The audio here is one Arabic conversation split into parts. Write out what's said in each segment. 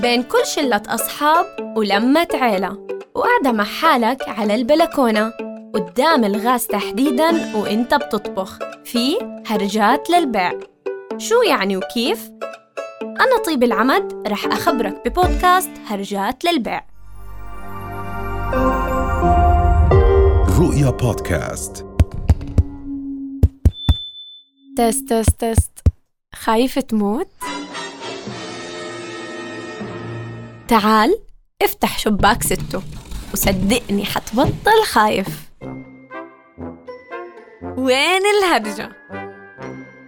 بين كل شلة أصحاب ولمة عيلة. وقاعدة مع حالك على البلكونة. قدام الغاز تحديداً وإنت بتطبخ. في هرجات للبيع. شو يعني وكيف؟ أنا طيب العمد رح أخبرك ببودكاست هرجات للبيع. رؤيا بودكاست. تست تست تست. خايف تموت؟ تعال افتح شباك ستو وصدقني حتبطل خايف وين الهرجة؟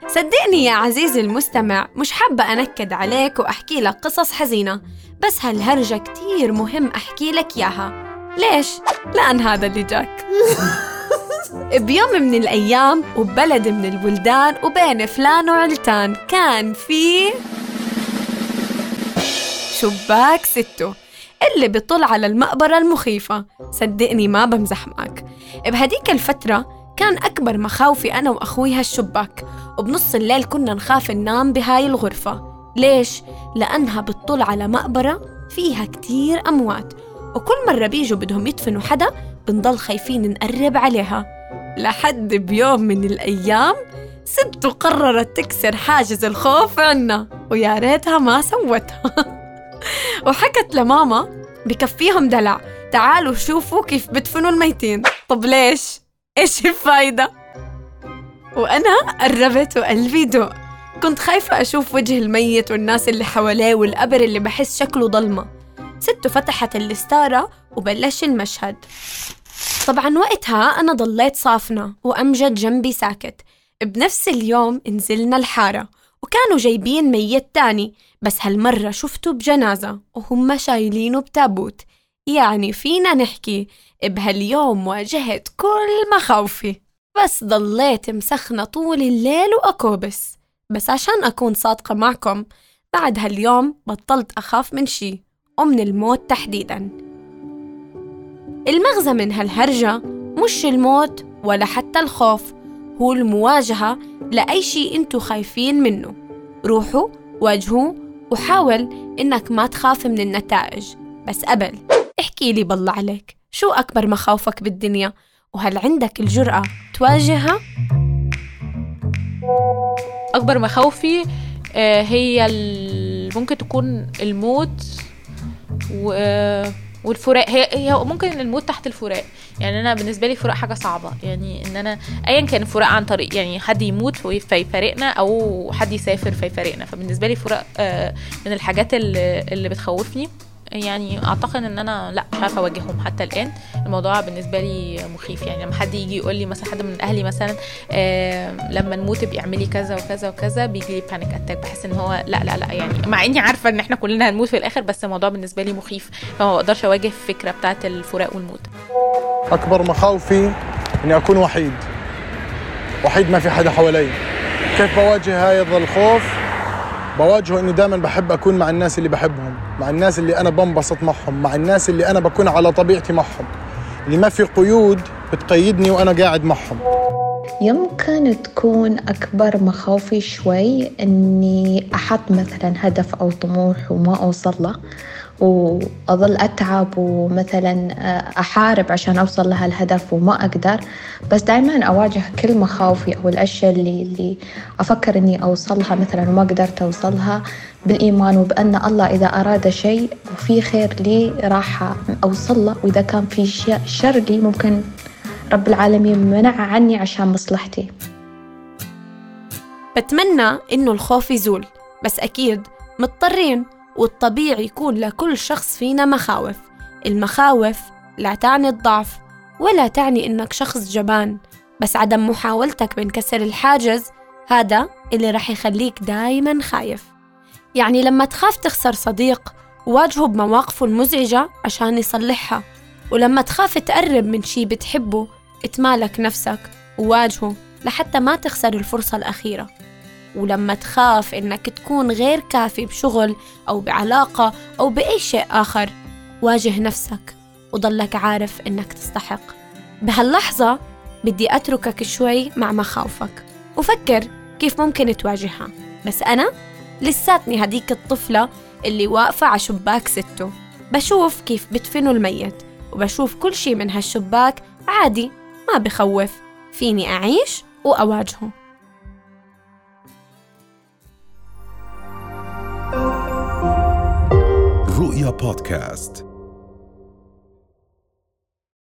صدقني يا عزيزي المستمع مش حابة أنكد عليك وأحكي لك قصص حزينة بس هالهرجة كتير مهم أحكي لك إياها ليش؟ لأن هذا اللي جاك بيوم من الأيام وببلد من البلدان وبين فلان وعلتان كان في شباك ستو اللي بيطل على المقبرة المخيفة. صدقني ما بمزح معك. بهديك الفترة كان أكبر مخاوفي أنا وأخوي هالشباك. وبنص الليل كنا نخاف ننام بهاي الغرفة. ليش؟ لأنها بتطل على مقبرة فيها كتير أموات. وكل مرة بيجوا بدهم يدفنوا حدا بنضل خايفين نقرب عليها. لحد بيوم من الأيام ست قررت تكسر حاجز الخوف عنا. ويا ريتها ما سوتها. وحكت لماما بكفيهم دلع. تعالوا شوفوا كيف بدفنوا الميتين. طب ليش؟ إيش الفايدة؟ وأنا قربت وقلبي دق. كنت خايفة أشوف وجه الميت والناس اللي حواليه والقبر اللي بحس شكله ضلمة. ست فتحت الستارة وبلش المشهد. طبعا وقتها أنا ضليت صافنة وأمجد جنبي ساكت. بنفس اليوم نزلنا الحارة. وكانوا جايبين ميت تاني بس هالمرة شفته بجنازة وهم شايلينه بتابوت. يعني فينا نحكي بهاليوم واجهت كل مخاوفي. بس ضليت مسخنة طول الليل وأكوبس. بس عشان أكون صادقة معكم بعد هاليوم بطلت أخاف من شي ومن الموت تحديداً. المغزى من هالهرجة مش الموت ولا حتى الخوف هو المواجهة لأي شي انتو خايفين منه. روحوا واجهوه وحاول إنك ما تخاف من النتائج بس قبل احكي لي بالله عليك شو أكبر مخاوفك بالدنيا وهل عندك الجرأة تواجهها؟ أكبر مخاوفي آه، هي ممكن تكون الموت و آه، والفراق هي هي ممكن الموت تحت الفراق. يعني أنا بالنسبة لي فراق حاجة صعبة. يعني إن أنا ايا كان الفراق عن طريق يعني حد يموت في- فيفارقنا أو حد يسافر فيفارقنا. فبالنسبة لي فراق آه، من الحاجات اللي بتخوفني. يعني أعتقد إن أنا لأ مش عارفة اواجههم حتى الآن. الموضوع بالنسبة لي مخيف. يعني لما حد يجي يقول لي مثلا حد من أهلي مثلا آه لما نموت بيعملي كذا وكذا وكذا بيجي لي panic attack بحس إن هو لأ لأ لأ يعني مع إني عارفة إن إحنا كلنا هنموت في الآخر بس الموضوع بالنسبة لي مخيف. فما بقدرش أواجه الفكرة بتاعة الفراق والموت. أكبر مخاوفي إني أكون وحيد. وحيد ما في حدا حوالي. كيف بواجه هذا الخوف؟ بواجهه إني دائما بحب أكون مع الناس اللي بحبهم مع الناس اللي أنا بنبسط معهم مع الناس اللي أنا بكون على طبيعتي معهم. اللي ما في قيود بتقيدني وأنا قاعد معهم. يمكن تكون أكبر مخاوفي شوي إني أحط مثلا هدف أو طموح وما أوصل له. وأظل أتعب ومثلا أحارب عشان أوصل لهالهدف وما أقدر. بس دائما أواجه كل مخاوفي أو الأشياء اللي, اللي أفكر إني أوصلها مثلا وما قدرت أوصلها بالإيمان وبأن الله إذا أراد شيء وفي خير لي راح أوصل له. وإذا كان في شيء شر لي ممكن رب العالمين منع عني عشان مصلحتي. بتمنى إنه الخوف يزول بس أكيد مضطرين والطبيعي يكون لكل شخص فينا مخاوف. المخاوف لا تعني الضعف ولا تعني إنك شخص جبان بس عدم محاولتك من كسر الحاجز هذا اللي رح يخليك دايما خايف. يعني لما تخاف تخسر صديق واجهه بمواقفه المزعجة عشان يصلحها ولما تخاف تقرب من شي بتحبه اتمالك نفسك وواجهه لحتى ما تخسر الفرصة الأخيرة. ولما تخاف إنك تكون غير كافي بشغل أو بعلاقة أو بأي شيء آخر واجه نفسك وضلك عارف إنك تستحق. بهاللحظة بدي أتركك شوي مع مخاوفك وفكر كيف ممكن تواجهها. بس أنا لساتني هديك الطفلة اللي واقفة على شباك سته. بشوف كيف بدفنوا الميت وبشوف كل شي من هالشباك عادي ما بخوف. فيني أعيش وأواجهه. رؤيا بودكاست